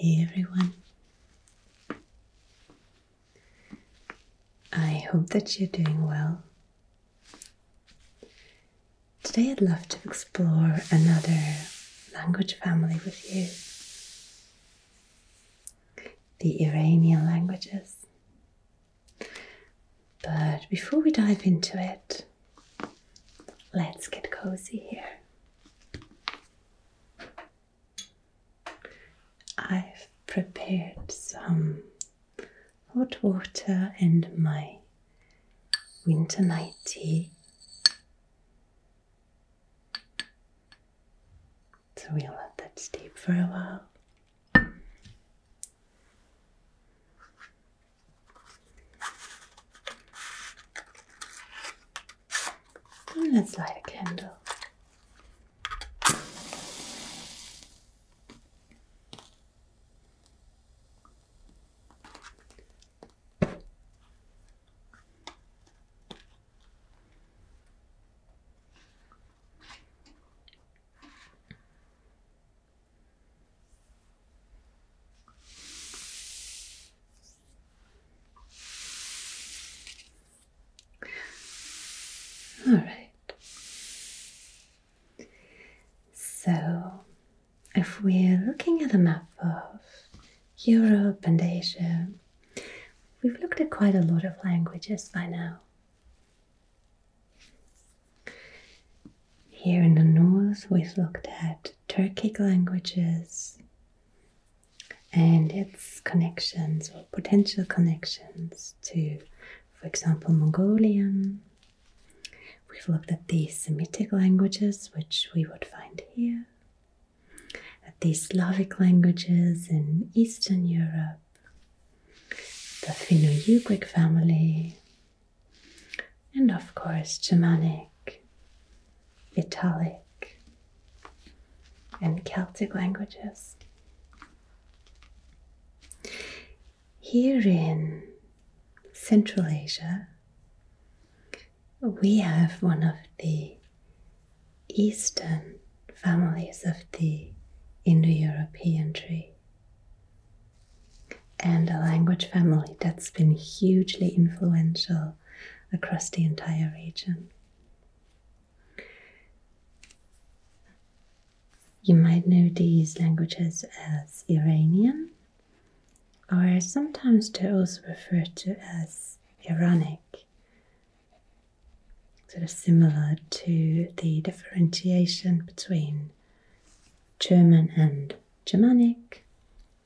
Hey everyone. I hope that you're doing well. Today I'd love to explore another language family with you the Iranian languages. But before we dive into it, let's get cozy here. I've prepared some hot water and my winter night tea. So we'll let that steep for a while. Let's light a candle. All right. So, if we're looking at a map of Europe and Asia, we've looked at quite a lot of languages by now. Here in the north, we've looked at Turkic languages and its connections or potential connections to, for example, Mongolian, We've looked at the Semitic languages, which we would find here, the Slavic languages in Eastern Europe, the Finno Ugric family, and of course Germanic, Italic, and Celtic languages. Here in Central Asia, we have one of the eastern families of the Indo European tree and a language family that's been hugely influential across the entire region. You might know these languages as Iranian, or sometimes they're also referred to as Iranic sort of similar to the differentiation between German and Germanic,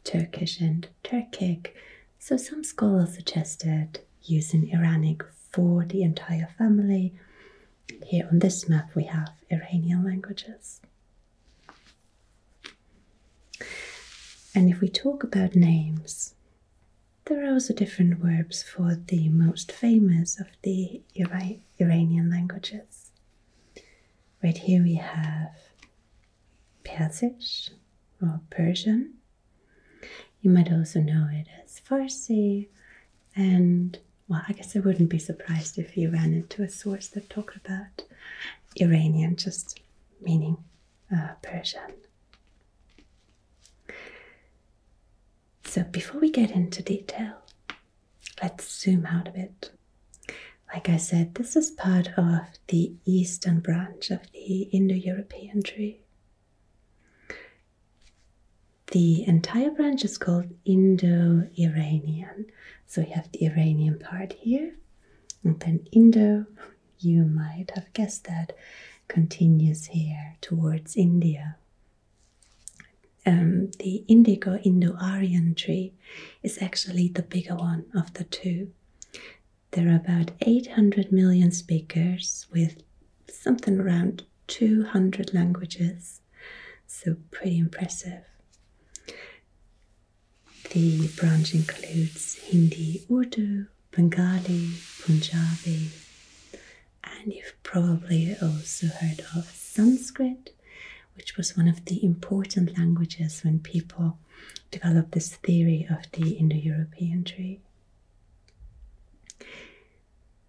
Turkish and Turkic. So some scholars suggested using Iranic for the entire family. Here on this map we have Iranian languages. And if we talk about names, there are also different verbs for the most famous of the Iranian languages. Right here we have Persish or Persian. You might also know it as Farsi, and well, I guess I wouldn't be surprised if you ran into a source that talked about Iranian, just meaning uh, Persian. So, before we get into detail, let's zoom out a bit. Like I said, this is part of the eastern branch of the Indo European tree. The entire branch is called Indo Iranian. So we have the Iranian part here, and then Indo, you might have guessed that, continues here towards India um, the indigo Indo-Aryan tree is actually the bigger one of the two. There are about 800 million speakers with something around 200 languages, so pretty impressive. The branch includes Hindi, Urdu, Bengali, Punjabi, and you've probably also heard of Sanskrit which was one of the important languages when people developed this theory of the Indo European tree.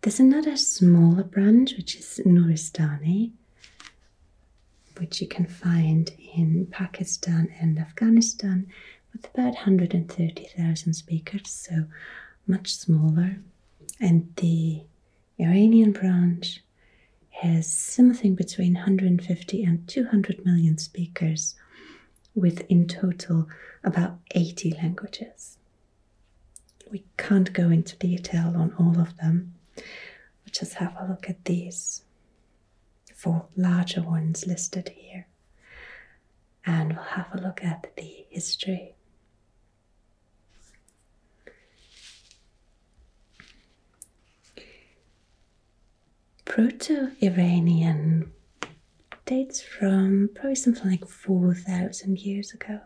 There's another smaller branch which is Nuristani, which you can find in Pakistan and Afghanistan, with about 130,000 speakers, so much smaller. And the Iranian branch has something between 150 and 200 million speakers, with in total about 80 languages. We can't go into detail on all of them. We'll just have a look at these four larger ones listed here. And we'll have a look at the history. Proto Iranian dates from probably something like 4,000 years ago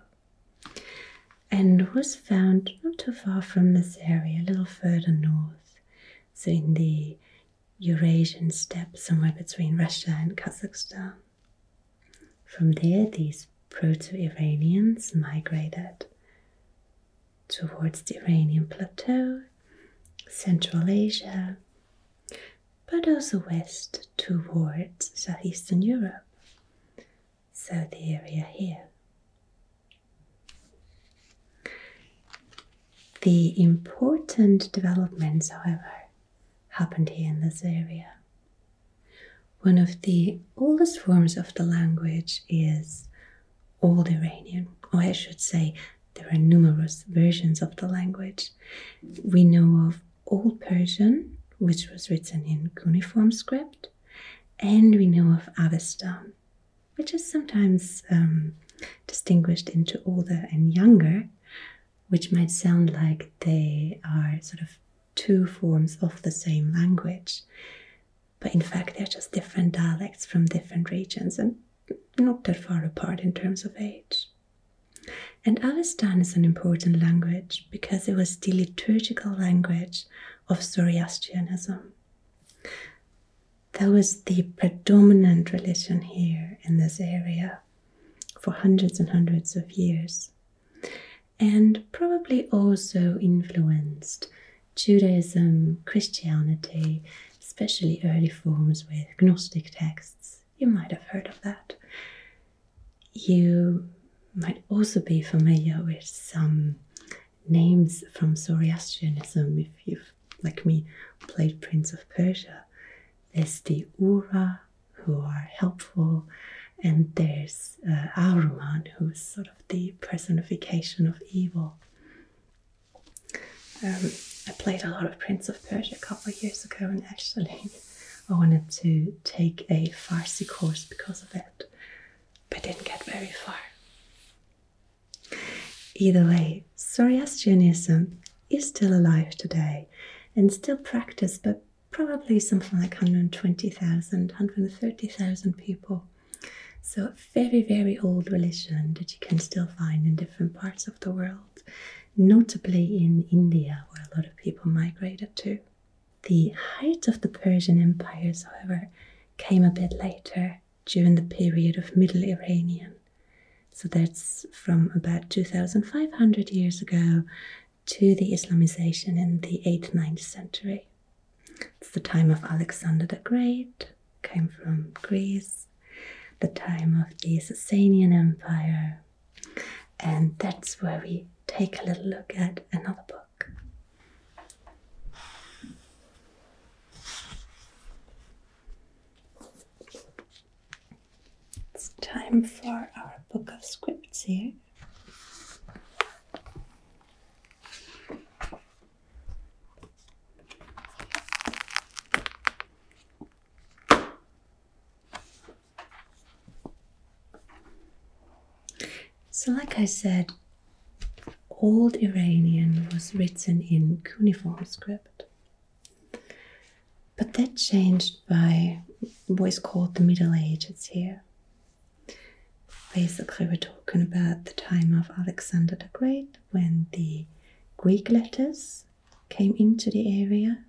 and was found not too far from this area, a little further north, so in the Eurasian steppe, somewhere between Russia and Kazakhstan. From there, these Proto Iranians migrated towards the Iranian plateau, Central Asia, but also west towards southeastern Europe, so the area here. The important developments, however, happened here in this area. One of the oldest forms of the language is Old Iranian, or I should say, there are numerous versions of the language. We know of Old Persian, which was written in cuneiform script, and we know of Avestan, which is sometimes um, distinguished into older and younger, which might sound like they are sort of two forms of the same language. But in fact, they're just different dialects from different regions and not that far apart in terms of age. And Avestan is an important language because it was the liturgical language of Zoroastrianism. That was the predominant religion here in this area for hundreds and hundreds of years, and probably also influenced Judaism, Christianity, especially early forms with Gnostic texts. You might have heard of that. You might also be familiar with some names from Zoroastrianism if you've, like me, played Prince of Persia. There's the Ahura, who are helpful, and there's uh, Ahriman, who's sort of the personification of evil. Um, I played a lot of Prince of Persia a couple of years ago, and actually, I wanted to take a Farsi course because of it, but didn't get very far. Either way, Zoroastrianism is still alive today and still practiced, but probably something like 120,000, 130,000 people. So, a very, very old religion that you can still find in different parts of the world notably in India, where a lot of people migrated to. The height of the Persian empires, however, came a bit later during the period of Middle Iranian. So that's from about 2500 years ago to the Islamization in the 8th, 9th century. It's the time of Alexander the Great, came from Greece, the time of the Sasanian Empire, and that's where we take a little look at another book. It's time for our book of scripts here. So, like I said, Old Iranian was written in cuneiform script. But that changed by what is called the Middle Ages here. Basically, we're talking about the time of Alexander the Great when the Greek letters came into the area.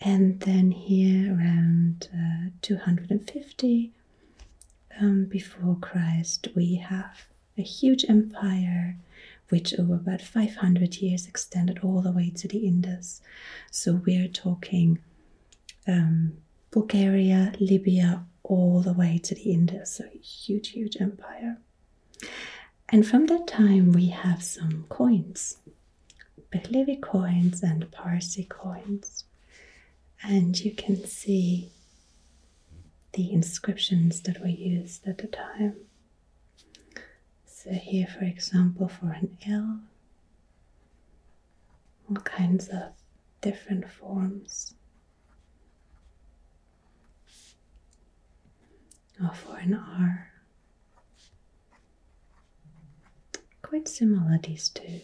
And then here around uh, 250 um, before Christ, we have a huge empire which over about 500 years extended all the way to the Indus. So we're talking um, Bulgaria, Libya, all the way to the Indus. So huge, huge empire. And from that time, we have some coins, Pahlavi coins and Parsi coins. And you can see the inscriptions that were used at the time. So, here, for example, for an L, all kinds of different forms. Or for an R. Quite similar, these two.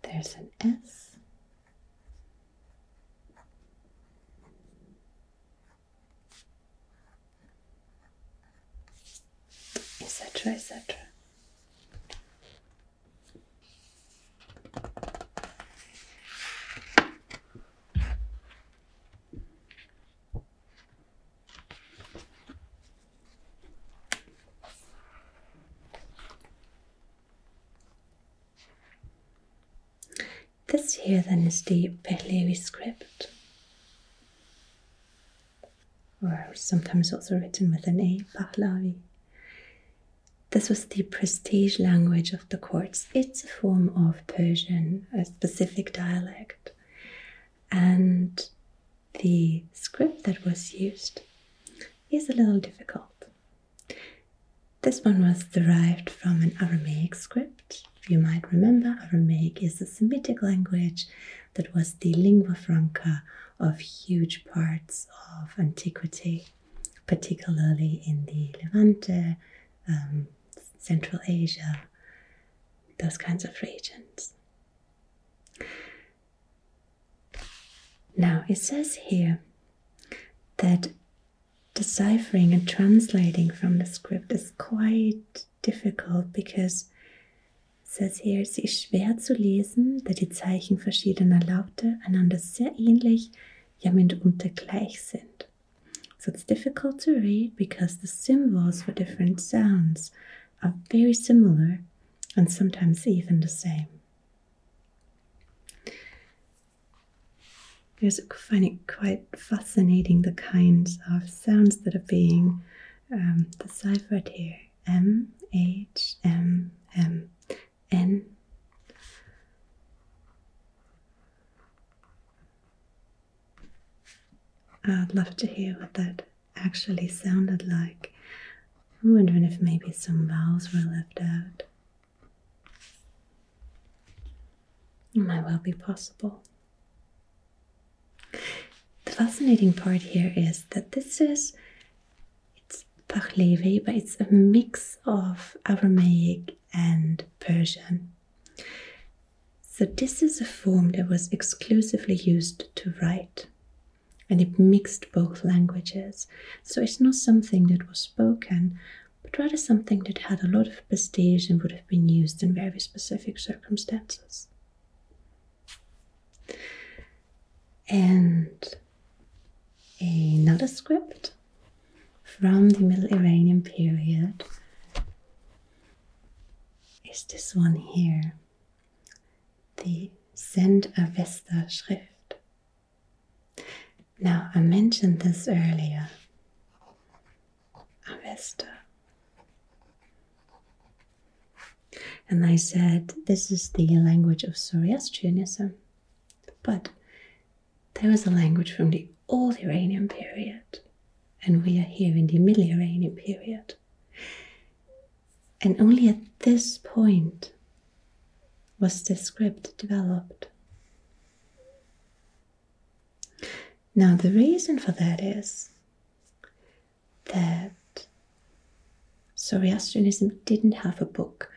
There's an S. Etc. This here then is the Pahlavi script, or sometimes also written with an A, Pahlavi. This was the prestige language of the courts. It's a form of Persian, a specific dialect, and the script that was used is a little difficult. This one was derived from an Aramaic script. You might remember Aramaic is a Semitic language that was the lingua franca of huge parts of antiquity, particularly in the Levante, um, Central Asia, those kinds of regions. Now it says here that deciphering and translating from the script is quite difficult because it says here, sie ist schwer zu lesen, da die Zeichen verschiedener Laute einander sehr ähnlich, ja mitunter gleich sind. So it's difficult to read because the symbols for different sounds are very similar and sometimes even the same. I just find it quite fascinating the kinds of sounds that are being um, deciphered here. M H M M N. I'd love to hear what that actually sounded like. I'm wondering if maybe some vowels were left out. It might well be possible. The fascinating part here is that this is it's Pahlavi, but it's a mix of Aramaic and Persian. So this is a form that was exclusively used to write and it mixed both languages. So it's not something that was spoken, but rather something that had a lot of prestige and would have been used in very specific circumstances. And another script from the Middle Iranian period is this one here, the Zend Avesta Schrift. Now, I mentioned this earlier. Avesta. And I said this is the language of Zoroastrianism. But there was a language from the Old Iranian period, and we are here in the Middle Iranian period. And only at this point was the script developed. Now, the reason for that is that Zoroastrianism didn't have a book,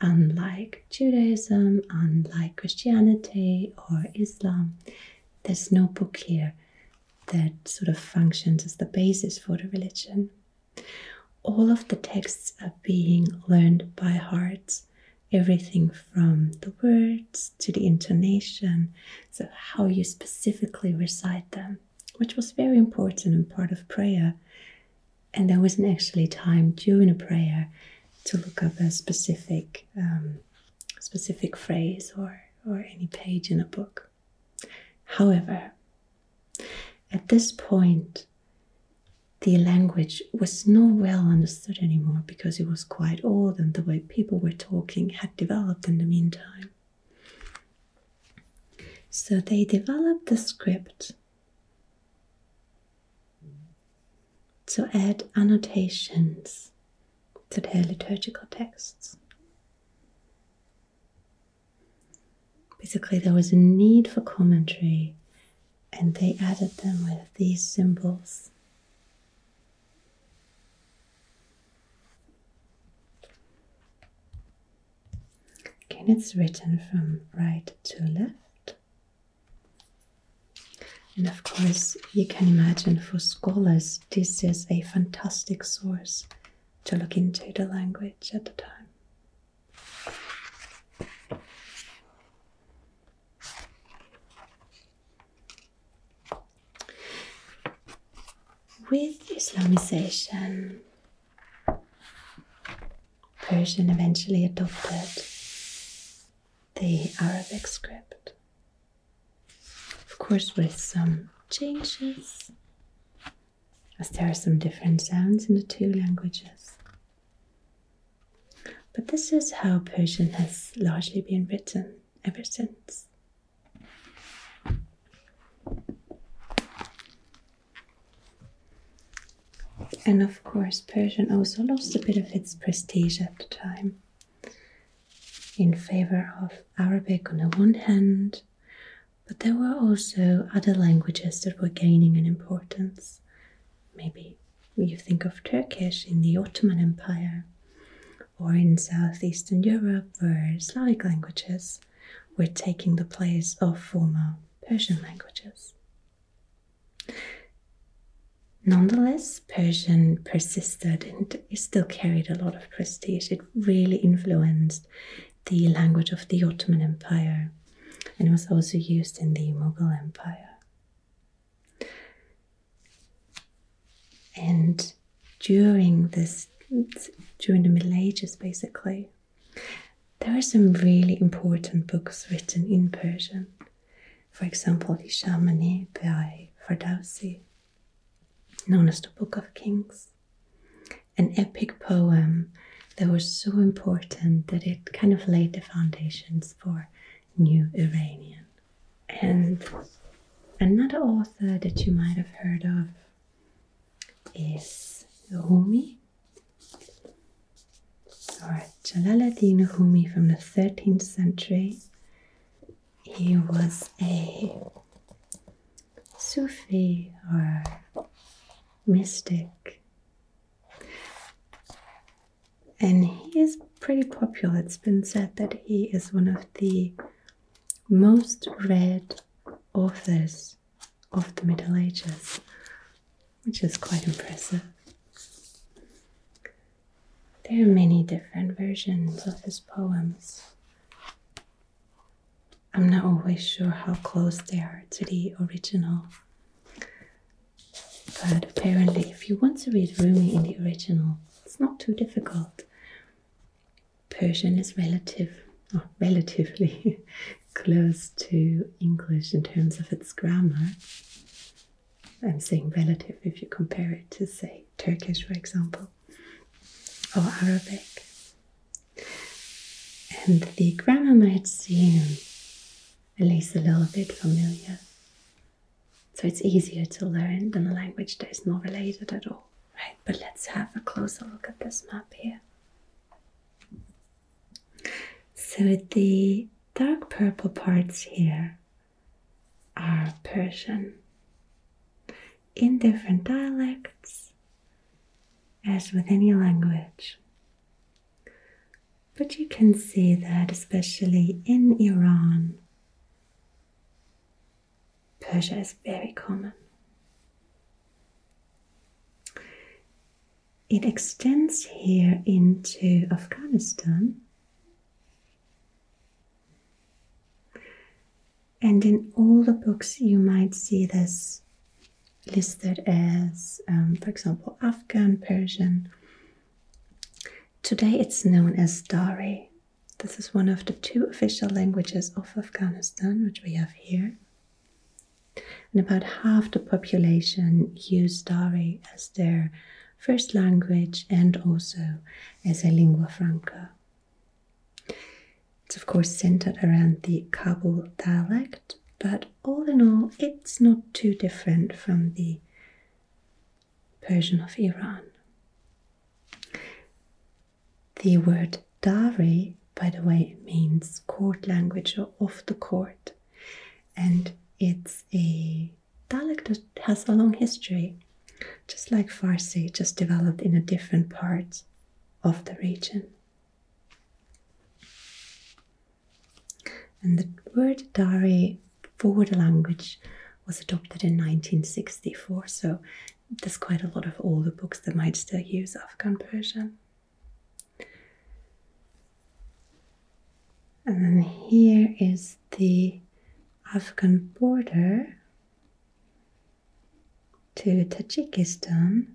unlike Judaism, unlike Christianity or Islam. There's no book here that sort of functions as the basis for the religion. All of the texts are being learned by heart everything from the words to the intonation, so how you specifically recite them, which was very important and part of prayer. And there wasn't actually time during a prayer to look up a specific um, specific phrase or or any page in a book. However, at this point, the language was not well understood anymore because it was quite old and the way people were talking had developed in the meantime. So they developed the script to add annotations to their liturgical texts. Basically, there was a need for commentary, and they added them with these symbols. Again, it's written from right to left. And of course, you can imagine for scholars, this is a fantastic source to look into the language at the time. With Islamization, Persian eventually adopted the Arabic script. Of course, with some changes, as there are some different sounds in the two languages. But this is how Persian has largely been written ever since. And of course, Persian also lost a bit of its prestige at the time in favor of Arabic on the one hand, but there were also other languages that were gaining in importance. Maybe you think of Turkish in the Ottoman Empire, or in southeastern Europe, where Slavic languages were taking the place of former Persian languages. Nonetheless, Persian persisted and still carried a lot of prestige. It really influenced the language of the Ottoman Empire and was also used in the Mughal Empire. And during this, during the Middle Ages, basically, there are some really important books written in Persian. For example, the Shahnameh by Ferdowsi, known as the Book of Kings, an epic poem that was so important that it kind of laid the foundations for New Iranian. And another author that you might have heard of is Rumi, or Jalaluddin Rumi from the 13th century. He was a Sufi or mystic and he is pretty popular. It's been said that he is one of the most read authors of the Middle Ages, which is quite impressive. There are many different versions of his poems. I'm not always sure how close they are to the original. But apparently, if you want to read Rumi in the original, it's not too difficult. Persian is relative, or relatively close to English in terms of its grammar. I'm saying relative if you compare it to, say, Turkish, for example, or Arabic. And the grammar might seem at least a little bit familiar. So it's easier to learn than a language that is not related at all. Right, but let's have a closer look at this map here. So the dark purple parts here are Persian in different dialects, as with any language. But you can see that, especially in Iran, Persia is very common. It extends here into Afghanistan And in all the books, you might see this listed as, um, for example, Afghan, Persian. Today it's known as Dari. This is one of the two official languages of Afghanistan, which we have here. and about half the population use Dari as their first language and also as a lingua franca. It's of course centered around the Kabul dialect, but all in all, it's not too different from the Persian of Iran. The word Dari, by the way, means court language or of the court, and it's a dialect that has a long history, just like Farsi, just developed in a different part of the region. And the word Dari for the language was adopted in 1964, so there's quite a lot of older books that might still use Afghan Persian. And then here is the Afghan border to Tajikistan,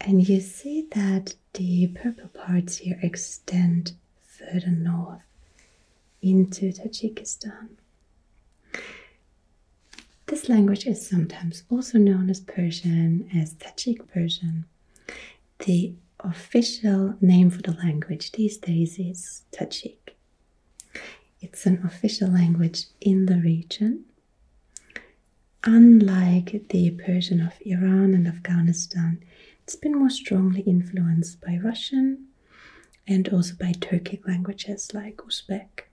and you see that the purple parts here extend further north into Tajikistan. This language is sometimes also known as Persian, as Tajik Persian. The official name for the language these days is Tajik. It's an official language in the region. Unlike the Persian of Iran and Afghanistan, it's been more strongly influenced by Russian and also by Turkic languages like Uzbek.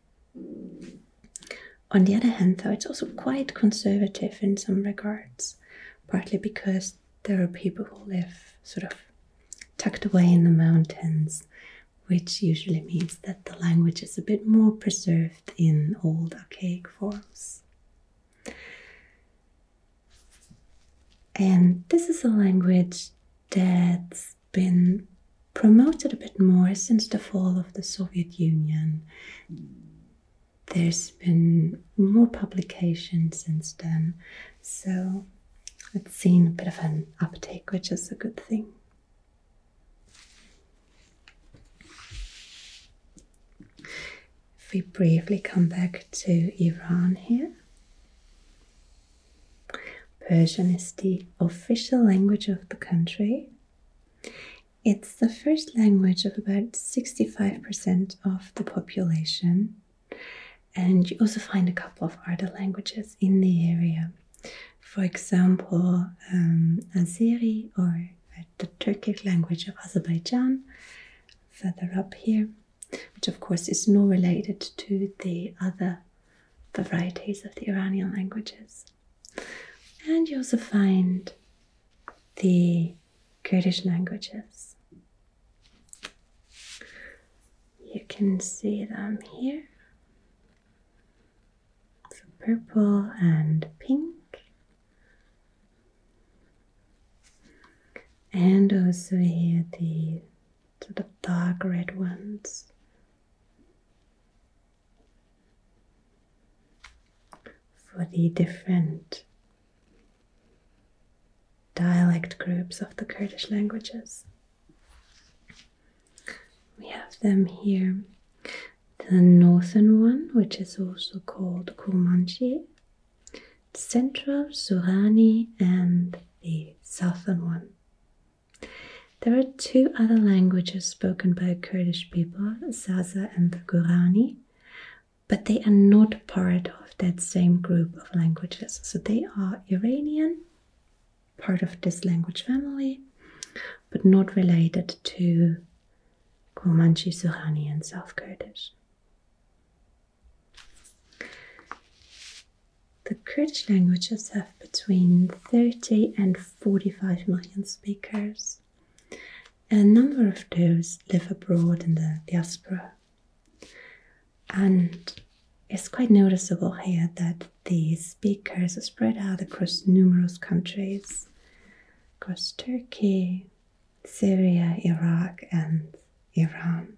On the other hand, though, it's also quite conservative in some regards, partly because there are people who live sort of tucked away in the mountains, which usually means that the language is a bit more preserved in old archaic forms. And this is a language that's been promoted a bit more since the fall of the Soviet Union. There's been more publication since then, so it's seen a bit of an uptake, which is a good thing. If we briefly come back to Iran here. Persian is the official language of the country. It's the first language of about 65% of the population. And you also find a couple of other languages in the area. For example, um, Azeri or the Turkic language of Azerbaijan, further up here, which of course is not related to the other varieties of the Iranian languages. And you also find the Kurdish languages. You can see them here. Purple and pink. And also here the sort of dark red ones. For the different dialect groups of the Kurdish languages. We have them here. The northern one, which is also called Kurmanji, central Sorani, and the southern one. There are two other languages spoken by Kurdish people, Zaza and the Gurani, but they are not part of that same group of languages. So they are Iranian part of this language family, but not related to Kurmanji, Sorani, and South Kurdish. The Kurdish languages have between 30 and 45 million speakers. A number of those live abroad in the diaspora. And it's quite noticeable here that the speakers are spread out across numerous countries, across Turkey, Syria, Iraq, and Iran.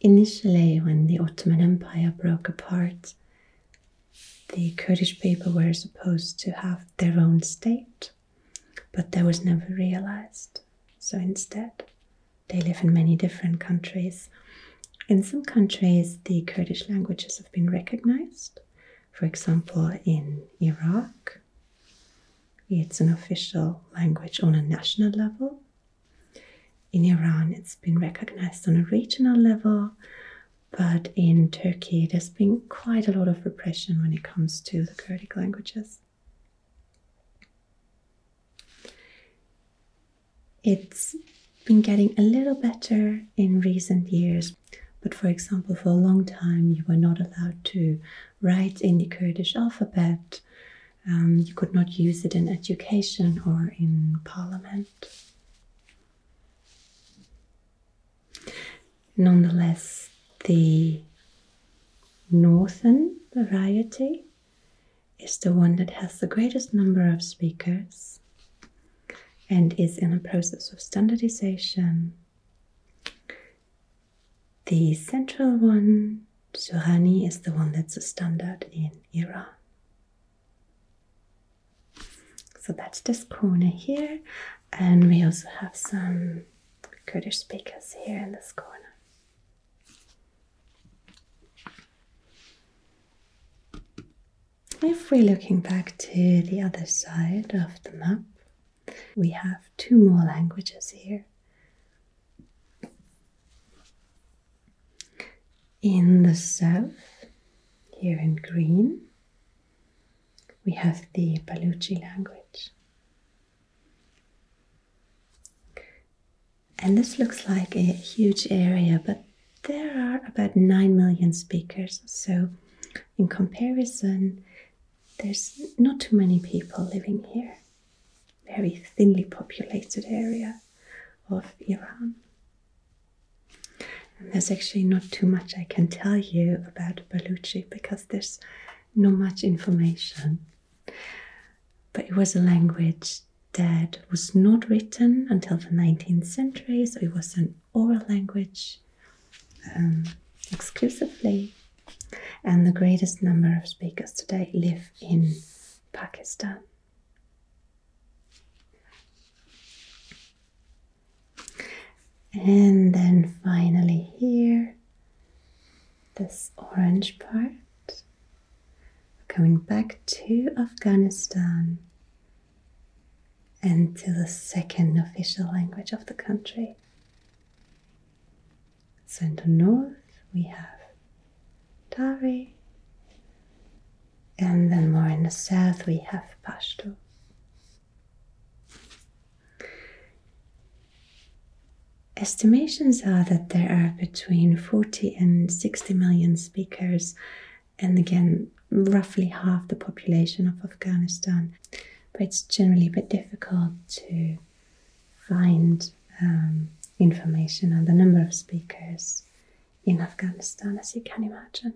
Initially, when the Ottoman Empire broke apart, the Kurdish people were supposed to have their own state, but that was never realized. So instead, they live in many different countries in some countries, the Kurdish languages have been recognized. For example, in Iraq, it's an official language on a national level. In Iran, it's been recognized on a regional level, but in Turkey, there's been quite a lot of repression when it comes to the Kurdic languages. It's been getting a little better in recent years, but for example, for a long time, you were not allowed to write in the Kurdish alphabet. Um, you could not use it in education or in parliament. Nonetheless, the northern variety is the one that has the greatest number of speakers and is in a process of standardization. The central one, Sorani, is the one that's a standard in Iran. So that's this corner here, and we also have some Kurdish speakers here in this corner. If we're looking back to the other side of the map, we have two more languages here. In the south, here in green, we have the Baluchi language. And this looks like a huge area, but there are about 9 million speakers. So, in comparison, there's not too many people living here. Very thinly populated area of Iran. And there's actually not too much I can tell you about Baluchi because there's not much information. But it was a language that was not written until the 19th century, so it was an oral language um, exclusively and the greatest number of speakers today live in Pakistan. And then finally, here, this orange part, coming back to Afghanistan and to the second official language of the country. So, in the north, we have And then more in the south, we have Pashto. Estimations are that there are between 40 and 60 million speakers, and again, roughly half the population of Afghanistan. But it's generally a bit difficult to find um, information on the number of speakers in Afghanistan, as you can imagine.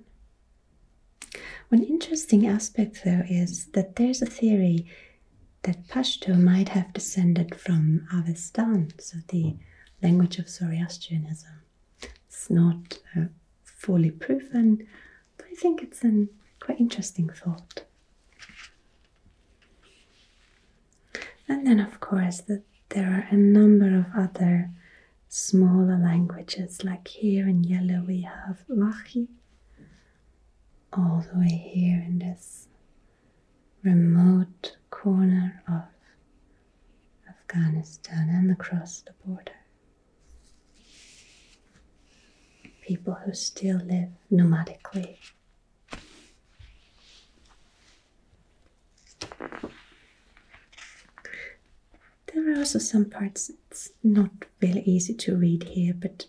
One interesting aspect, though, is that there's a theory that Pashto might have descended from Avestan, so the language of Zoroastrianism. It's not uh, fully proven, but I think it's a quite interesting thought. And then, of course, that there are a number of other smaller languages, like here in yellow we have Wakhi, all the way here in this remote corner of Afghanistan and across the border. People who still live nomadically. There are also some parts it's not really easy to read here, but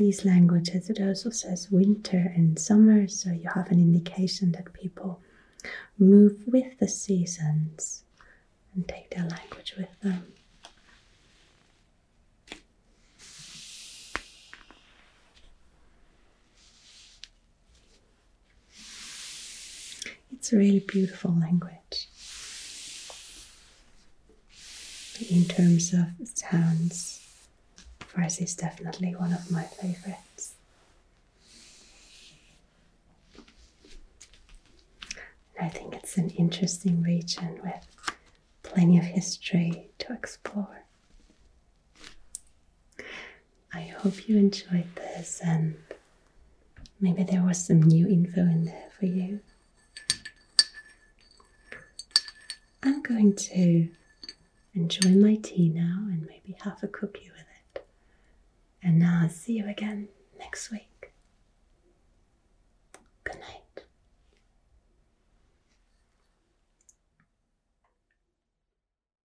these languages, it also says winter and summer, so you have an indication that people move with the seasons and take their language with them. It's a really beautiful language. In terms of sounds, Farsi is definitely one of my favorites. I think it's an interesting region with plenty of history to explore. I hope you enjoyed this and Maybe there was some new info in there for you. I'm going to enjoy my tea now and maybe have a cookie with it. And now I'll see you again next week.